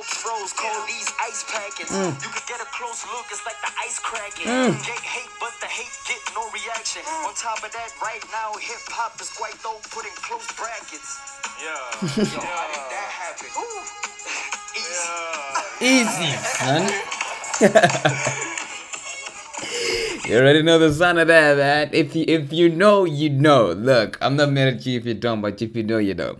smoke froze, cold these ice packets. Mm. You could get a close look, it's like the ice cracking. Mm. Gate hate, but the hate get no reaction. On top of that, right now, hip hop is quite low, put in close brackets. Yeah. Yo, how did that happen? Easy, son. you already know the sound of that, man. If you if you know, you know. Look, I'm not mad at you if you don't, but if you know, you know.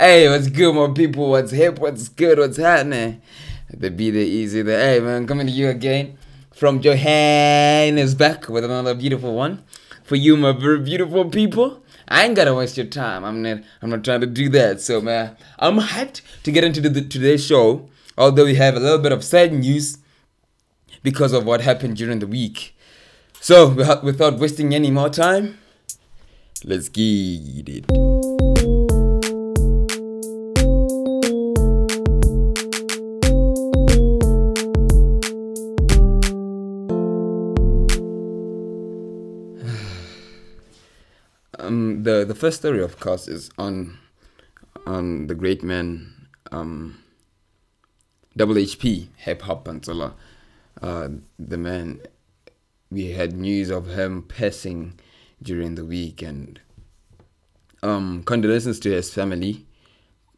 Hey, what's good, my people? What's hip? What's good? What's happening? The be the easy, the hey man, coming to you again from Johannesburg with another beautiful one for you, my very beautiful people. I ain't gotta waste your time. I'm not. I'm not trying to do that. So man, I'm hyped to get into the, today's show. Although we have a little bit of sad news because of what happened during the week. So without wasting any more time, let's get it. The first story, of course, is on on the great man um, Double HP Hip Hop Pantsula. Uh, the man, we had news of him passing during the week, and um, condolences to his family.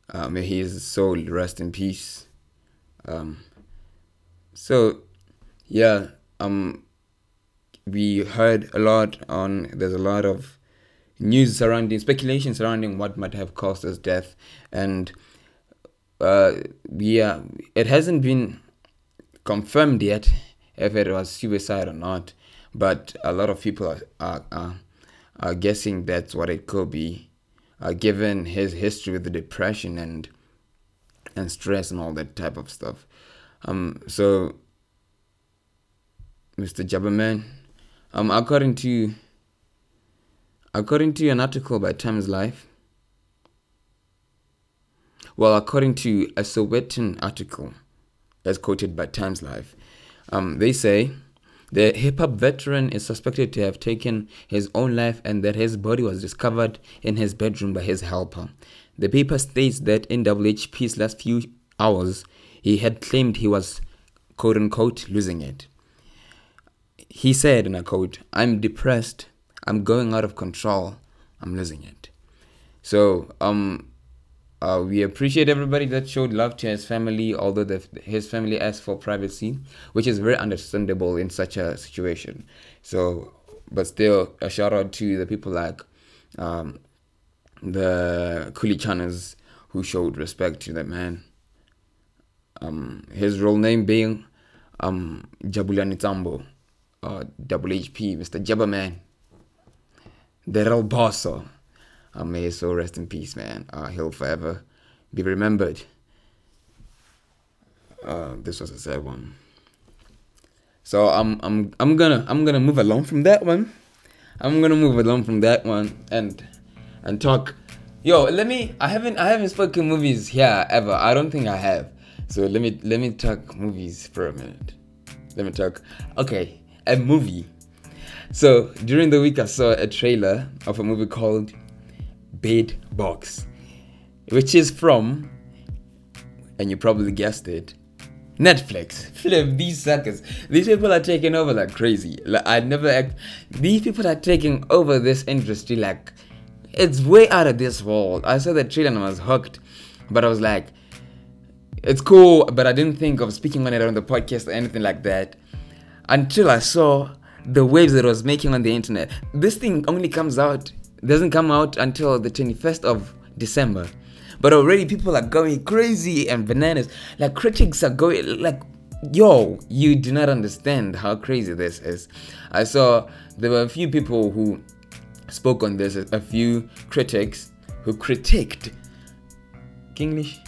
Uh, may his soul rest in peace. Um, so, yeah, um, we heard a lot on. There's a lot of news surrounding speculation surrounding what might have caused his death, and uh, yeah, it hasn't been confirmed yet if it was suicide or not. But a lot of people are are, are, guessing that's what it could be, uh, given his history with the depression and and stress and all that type of stuff. Um, so, Mr. Jabberman, um, according to according to an article by TimesLIVE, well, according to a Sowetan article, as quoted by TimesLIVE, um, they say the hip hop veteran is suspected to have taken his own life and that his body was discovered in his bedroom by his helper. The paper states that in WHP's last few hours, he had claimed he was quote unquote losing it. He said, and I quote, I'm depressed, I'm going out of control, I'm losing it. So, um, uh, we appreciate everybody that showed love to his family, although the, his family asked for privacy, which is very understandable in such a situation. So, but still, a shout out to the people like um, the Khuli Chanas who showed respect to the man. Um, his real name being um, Jabulani Tsambo, uh, WHP, Mr. Jabberman, the real bosso. Uh, may his soul rest in peace, man. Uh, he'll forever be remembered. Uh, this was a sad one. So I'm I'm I'm gonna I'm gonna move along from that one. I'm gonna move along from that one and and talk. Yo, let me. I haven't I haven't spoken movies here ever. I don't think I have. So let me let me talk movies for a minute. Let me talk. Okay, a movie. So during the week, I saw a trailer of a movie called Bird Box, which is from, and you probably guessed it, Netflix. Flip these suckers. These people are taking over like crazy. Like I never act. These people are taking over this industry like it's way out of this world. I saw the trailer and I was hooked, but I was like, it's cool, but I didn't think of speaking on it on the podcast or anything like that until I saw the waves that it was making on the internet. This thing only comes out, doesn't come out until the 21st of December. But already people are going crazy and bananas. Like critics are going like yo, you do not understand how crazy this is. I saw there were a few people who spoke on this, a few critics who critiqued English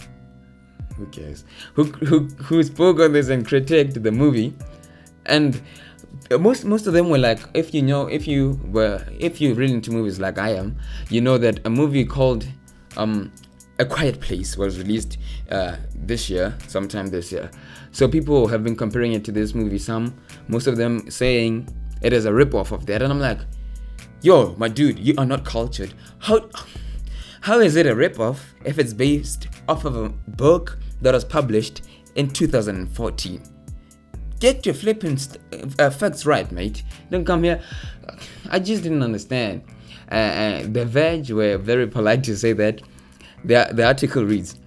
who cares who, who who spoke on this and critiqued the movie and most most of them were like if you know if you were if you're really into movies like i am you know that a movie called um a quiet place was released uh, this year sometime this year so people have been comparing it to this movie some most of them saying it is a rip-off of that and i'm like yo my dude you are not cultured how how is it a rip-off if it's based off of a book that was published in 2014. Get your flipping st- uh, facts right, mate. Don't come here. I just didn't understand. Uh, uh, the Verge were very polite to say that. The, the article reads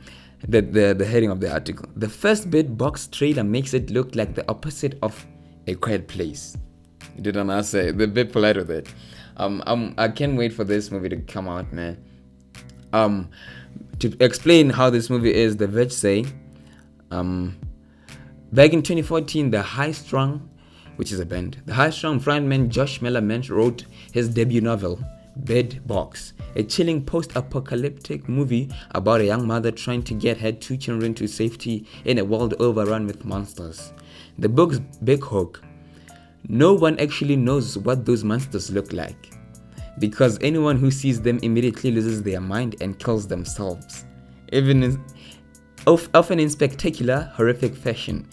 the, the, the heading of the article The first Bird Box trailer makes it look like the opposite of A Quiet Place. Didn't I say? They're a bit polite with it. Um, um, I can't wait for this movie to come out, man. Um, to explain how this movie is, The Verge say, um, back in 2014, the High Strung, which is a band, the High Strung frontman Josh Malerman wrote his debut novel, Bird Box, a chilling post apocalyptic movie about a young mother trying to get her two children to safety in a world overrun with monsters. The book's big hook no one actually knows what those monsters look like because anyone who sees them immediately loses their mind and kills themselves, even in, often in spectacular, horrific fashion.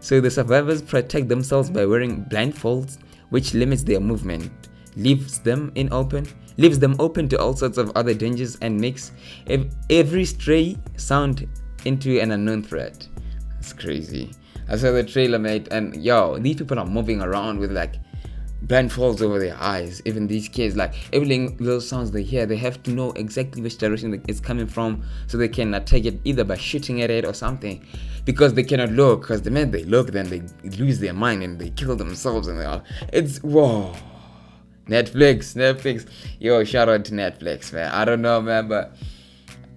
So the survivors protect themselves by wearing blindfolds, which limits their movement, leaves them in open, leaves them open to all sorts of other dangers, and makes ev- every stray sound into an unknown threat. That's crazy. I saw the trailer, mate, and yo, these people are moving around with like blindfolds over their eyes. Even these kids, like every little sounds they hear, they have to know exactly which direction it's coming from, so they can uh, attack it either by shooting at it or something. Because they cannot look, because the minute they look, then they lose their mind and they kill themselves, and they are. It's whoa. Netflix, Netflix, yo, shout out to Netflix, man. I don't know, man, but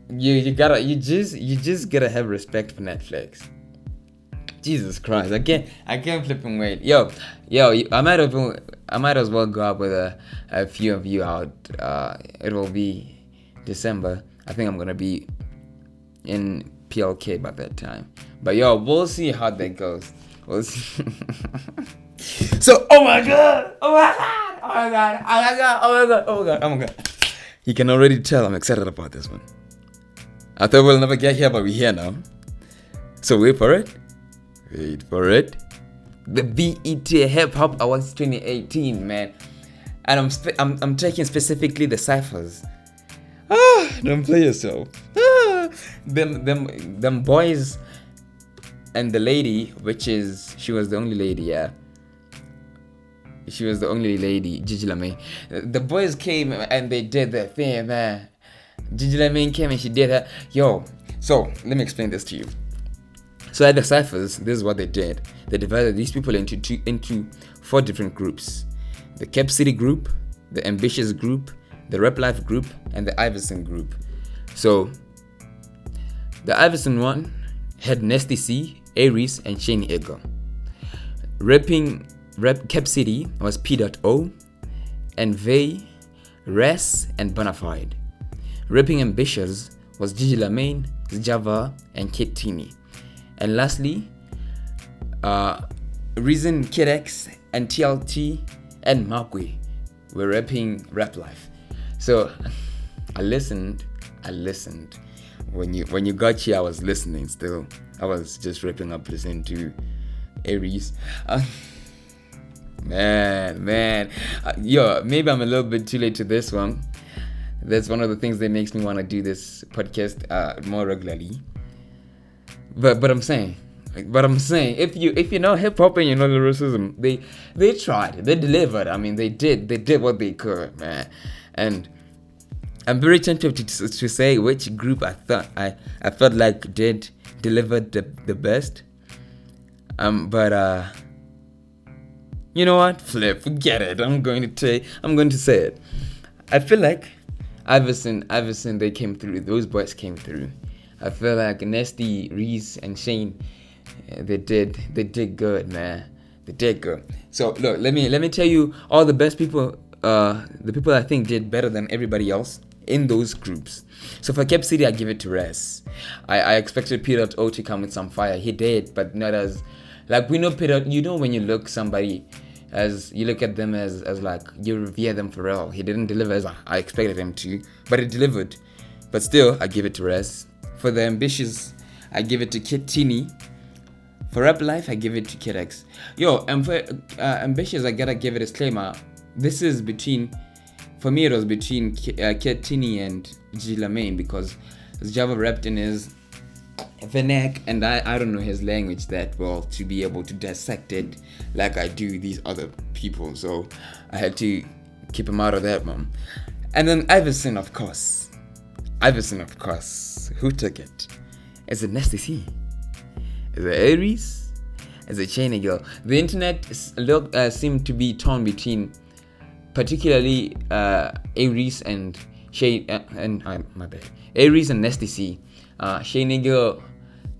you you gotta you just you just gotta have respect for Netflix. Jesus Christ, I can't I can't flipping wait. Yo, yo, I might have I might as well go up with a, a few of you out. Uh, it will be December. I think I'm gonna be in PLK by that time. But yo, we'll see how that goes. We'll see. so, oh my god, oh my god, oh my god, oh my god, oh my god, oh my god, oh my god. You can already tell I'm excited about this one. I thought we'll never get here, but we're here now. So wait for it. Wait for it. The BET Hip Hop Awards 2018, man. And I'm spe- I'm, I'm taking specifically the ciphers. Ah, don't play yourself. Ah, them them them boys and the lady, which is she was the only lady, yeah. She was the only lady, Gigi Lamayne. The boys came and they did their thing, man. Gigi Lamayne came and she did her. Yo, so let me explain this to you. So at the ciphers, this is what they did. They divided these people into two, into four different groups: the Cap City group, the Ambitious group, the Rap Life group, and the Iverson group. So the Iverson one had Nasty C, A-Reece, and Shane Eagle. Rapping Rap Cap City was P.O, and Vay, Res, and Bonafide. Rapping Ambitious was Gigi Lamayne, Java, and Kid Tini. And lastly, uh, Reason Kid X and TLT and Markwe were rapping Rap Life. So I listened, I listened. When you when you got here, I was listening still. I was just ripping up listening to A-Reece. Uh, man, man, uh, yo, maybe I'm a little bit too late to this one. That's one of the things that makes me want to do this podcast uh, more regularly. But but I'm saying, but I'm saying, if you if you know hip hop and you know lyricism, they they tried, they delivered. I mean, they did, they did what they could, man. And I'm very tempted to, to say which group I thought I I felt like did delivered the the best. Um, but uh, you know what? Flip, forget it. I'm going to say I'm going to say it. I feel like Iverson, Iverson, they came through. Those boys came through. I feel like Nasty, Reese, and Shane, they did they did good, man. They did good. So look, let me let me tell you all the best people, uh, the people I think did better than everybody else in those groups. So for Cap City, I give it to Res. I, I expected Peter O to come with some fire. He did, but not as like we know Peter. You know when you look somebody as you look at them as as like you revere them for real. He didn't deliver as I expected him to, but he delivered. But still, I give it to Res. For the ambitious, I give it to Kid Tini. For Rap Life, I give it to Kid X. Yo, and for uh, ambitious, I gotta give a disclaimer. This is between, for me, it was between uh, Kid Tini and G because Java rapped in his and I, I don't know his language that well to be able to dissect it like I do these other people. So I had to keep him out of that one. And then Iverson, of course. Iverson, of course. Who took it? Is it Nasty C? Is it A-Reece? Is it Shane Eagle? The internet look, uh, seemed to be torn between particularly uh, A-Reece and Shay uh, and uh, my bad. A-Reece and Nasty C. Uh, Shane Eagle,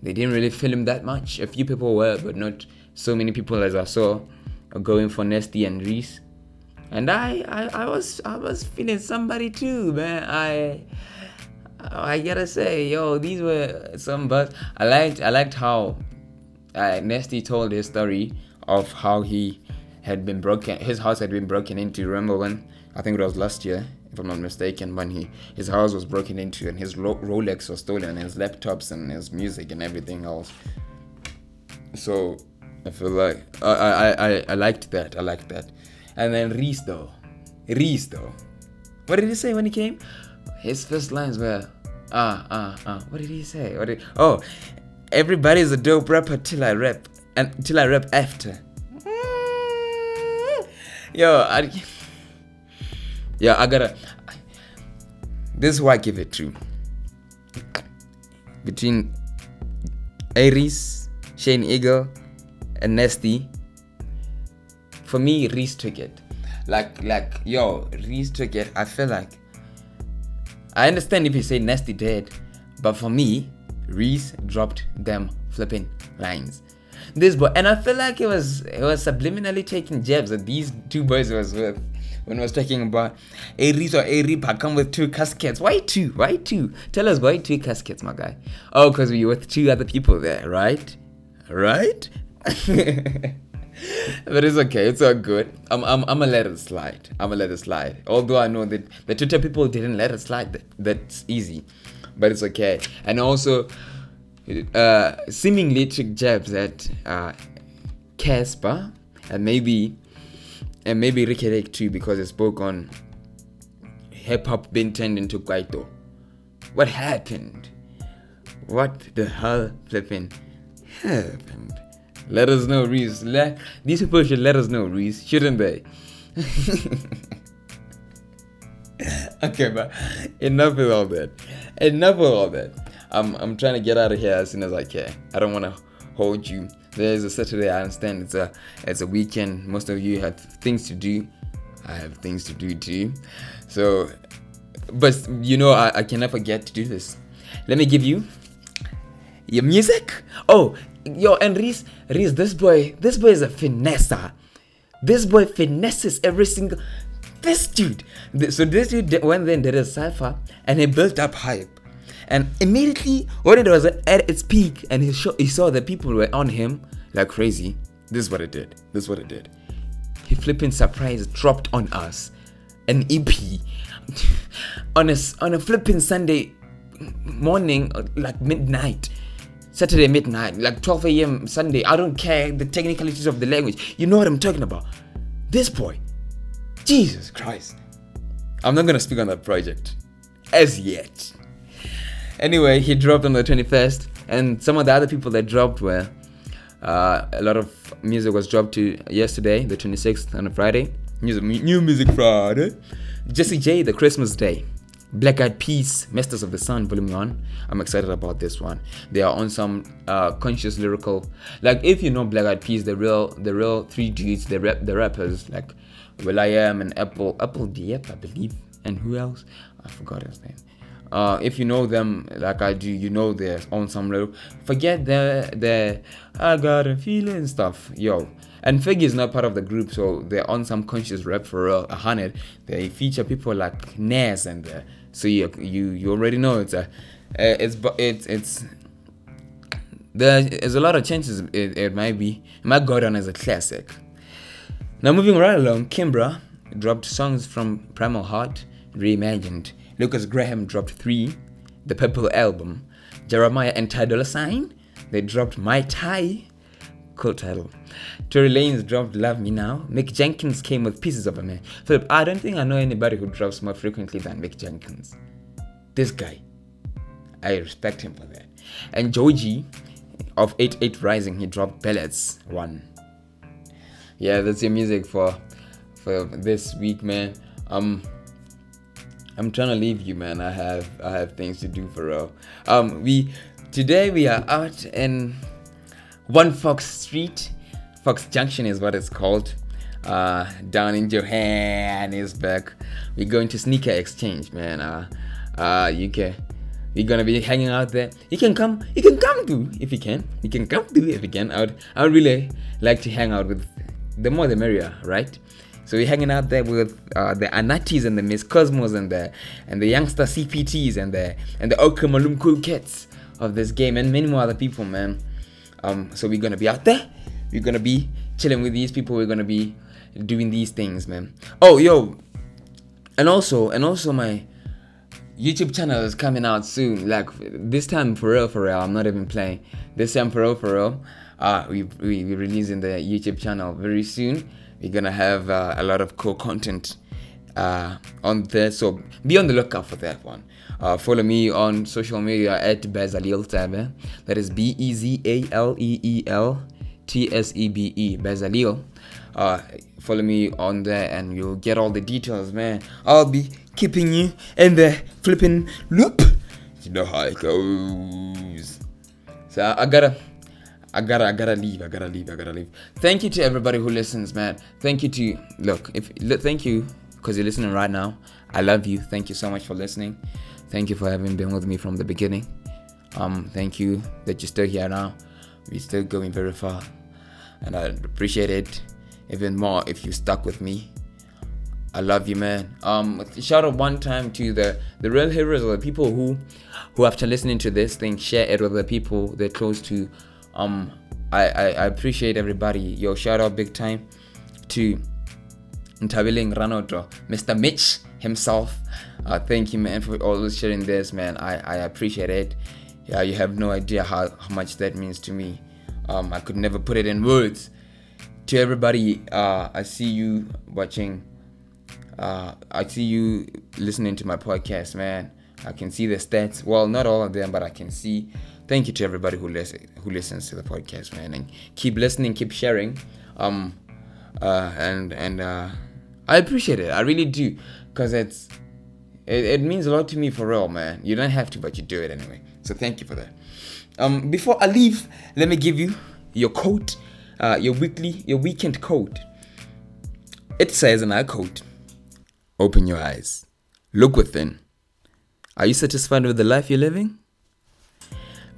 they didn't really film that much. A few people were, but not so many people as I saw going for Nasty and Reese. And I, I, I was, I was feeling somebody too, man. I, I gotta say, yo, these were some buzz. I liked, I liked how uh, Nasty told his story of how he had been broken, his house had been broken into. Remember when? I think it was last year if I'm not mistaken, when he his house was broken into and his Rolex was stolen, and his laptops and his music and everything else. So I feel like I I, I, I liked that. I liked that. And then Reese though, Reese though, what did he say when he came? His first lines were ah ah ah. What did he say? What did oh everybody's a dope rapper till I rap and till I rap after. Yo, I yeah, I gotta. This is who I give it to. Between A-Reece, Shane Eagle, and Nasty. For me, Reese took it. Like, like, yo, Reese took it. I feel like. I understand if you say Nasty dead, but for me, Reese dropped them flipping lines. This boy, and I feel like it was it was subliminally taking jabs at these two boys was with when I was talking about a Reese or Aripa come with two caskets. Why two? Why two? Tell us why two caskets, my guy. Oh, because we were with two other people there, right? Right? but it's okay. It's all good. I'm, I'm, I'm gonna let it slide. I'm gonna let it slide. Although I know that the Twitter people didn't let it slide. That, that's easy, but it's okay. And also, uh, seemingly took jabs at uh, Cassper and maybe and maybe Riky Rick too because it spoke on hip hop being turned into Kwaito. What happened? What the hell flipping happened? Let us know, Reese. Let, these people should let us know, Reese, shouldn't they? okay, but enough with all that. Enough with all that. I'm I'm trying to get out of here as soon as I can. I don't want to hold you there's a Saturday. I understand it's a it's a weekend. Most of you have things to do. I have things to do too. So, but you know, I, I can never forget to do this. Let me give you your music. Oh, yo, and Reese, Reese, this boy, this boy is a finesser. This boy finesses every single. This dude. So this dude went there and did a cipher, and he built up hype. And immediately when it was at its peak and he, show, he saw that people were on him like crazy, this is what it did. This is what it did. He flipping surprise dropped on us an EP on a, on a flipping Sunday morning, uh, like midnight. Saturday midnight, like 12 a.m. Sunday. I don't care the technicalities of the language. You know what I'm talking about. This boy, Jesus Christ. I'm not gonna speak on that project as yet. Anyway, he dropped on the 21st, and some of the other people that dropped were uh, a lot of music was dropped to yesterday, the 26th, on a Friday. Music, new music Friday. Jessie J, The Christmas Day. Black Eyed Peas, Masters of the Sun, Volume 1. I'm excited about this one. They are on some uh, conscious lyrical. Like, if you know Black Eyed Peas, the real the real three dudes, the, rap, the rappers, like will.i.am and Apple, apl.de.ap, I believe. And who else? I forgot his name. Uh, if you know them like I do, you know they're on some level. Forget the the I got a feeling stuff, yo. And Fergie is not part of the group, so they're on some conscious rap for real. A hundred. They feature people like Nas and uh, so you you you already know it's a uh, it's it's it's there's a lot of chances it, it might be it might go down as a classic. Now moving right along, Kimbra dropped songs from Primal Heart reimagined. Lukas Graham dropped three, the Purple album. Jeremiah and Ty Dolla Sign, they dropped MihTy, cool title. Tory Lanez dropped Love Me Now. Mick Jenkins came with Pieces of a Man. Philip, I don't think I know anybody who drops more frequently than Mick Jenkins. This guy, I respect him for that. And Joji of 88 Rising, he dropped Ballads 1. Yeah, that's your music for for this week, man. Um I'm trying to leave you, man. I have I have things to do for real. Um we today we are out in One Fox Street. Fox Junction is what it's called. Uh, down in Johannesburg. We're going to sneaker exchange, man. Uh, uh, you can we're gonna be hanging out there. You can come. You can come too if you can. You can come too if you can. I would. I would really like to hang out with. The more the merrier, right? So we're hanging out there with uh, the Anatis and the Miss Cosmos and the and the Youngsta CPTs and the and the Okamalum cool kids of this game and many more other people, man. Um, so we're gonna be out there. We're gonna be chilling with these people. We're gonna be doing these things, man. Oh, yo, and also and also my YouTube channel is coming out soon. Like this time for real, for real. I'm not even playing. This time for real, for real. Uh, we we we releasing the YouTube channel very soon. We're gonna have uh, a lot of cool content uh, on there, so be on the lookout for that one. Uh, follow me on social media at Bezaleel Tsebe. That is B E Z A L E E L T S E B E Bezaleel. Uh, follow me on there and you'll get all the details, man. I'll be keeping you in the flipping loop. You know how it goes. So I gotta, I gotta, I gotta leave. I gotta leave. I gotta leave. Thank you to everybody who listens, man. Thank you to look. If thank you because you're listening right now. I love you. Thank you so much for listening. Thank you for having been with me from the beginning. Um, thank you that you're still here now. We're still going very far, and I appreciate it even more if you stuck with me. I love you, man. Um, shout out one time to the the real heroes or the people who, who after listening to this thing, share it with the people they're close to. Um, I, I, I appreciate everybody. Yo, shout out big time to Ntabiling Ranoto, Mr. Mitch himself. Uh, thank you, man, for always sharing this, man. I, I appreciate it. Yeah, you have no idea how, how much that means to me. Um, I could never put it in words. To everybody, uh, I see you watching uh, I see you listening to my podcast, man. I can see the stats. Well, not all of them, but I can see. Thank you to everybody who listen who listens to the podcast, man, and keep listening, keep sharing. Um, uh, and and uh, I appreciate it. I really do, cause it's it, it means a lot to me for real, man. You don't have to, but you do it anyway. So thank you for that. Um, before I leave, let me give you your quote, uh, your weekly, your weekend quote. It says, and I quote. Open your eyes. Look within. Are you satisfied with the life you're living?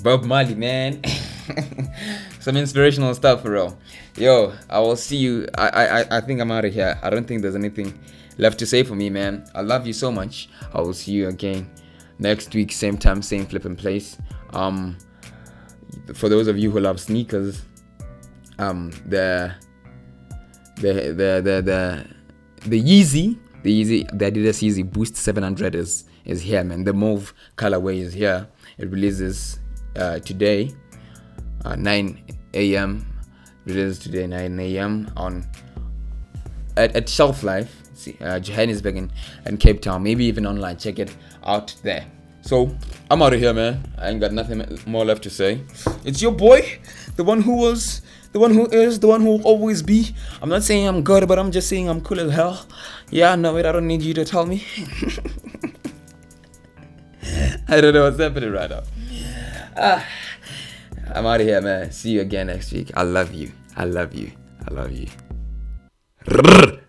Bob Marley, man. Some inspirational stuff for real. Yo, I will see you. I, I I think I'm out of here. I don't think there's anything left to say for me, man. I love you so much. I will see you again next week, same time, same flipping place. Um, for those of you who love sneakers, um, the the the the the, the Yeezy the Yeezy, the Adidas Yeezy Boost 700 is is here, man. The mauve colorway is here. It releases uh, today, uh, 9 a.m. Releases today 9 a.m. on at, at Shelf Life, see, uh, Johannesburg and, and Cape Town. Maybe even online. Check it out there. So I'm out of here, man. I ain't got nothing more left to say. It's your boy, the one who was the one who is, the one who will always be. I'm not saying I'm good, but I'm just saying I'm cool as hell. Yeah, know it. I don't need you to tell me. I don't know what's happening right now. Ah, I'm out of here, man. See you again next week. I love you. I love you. I love you.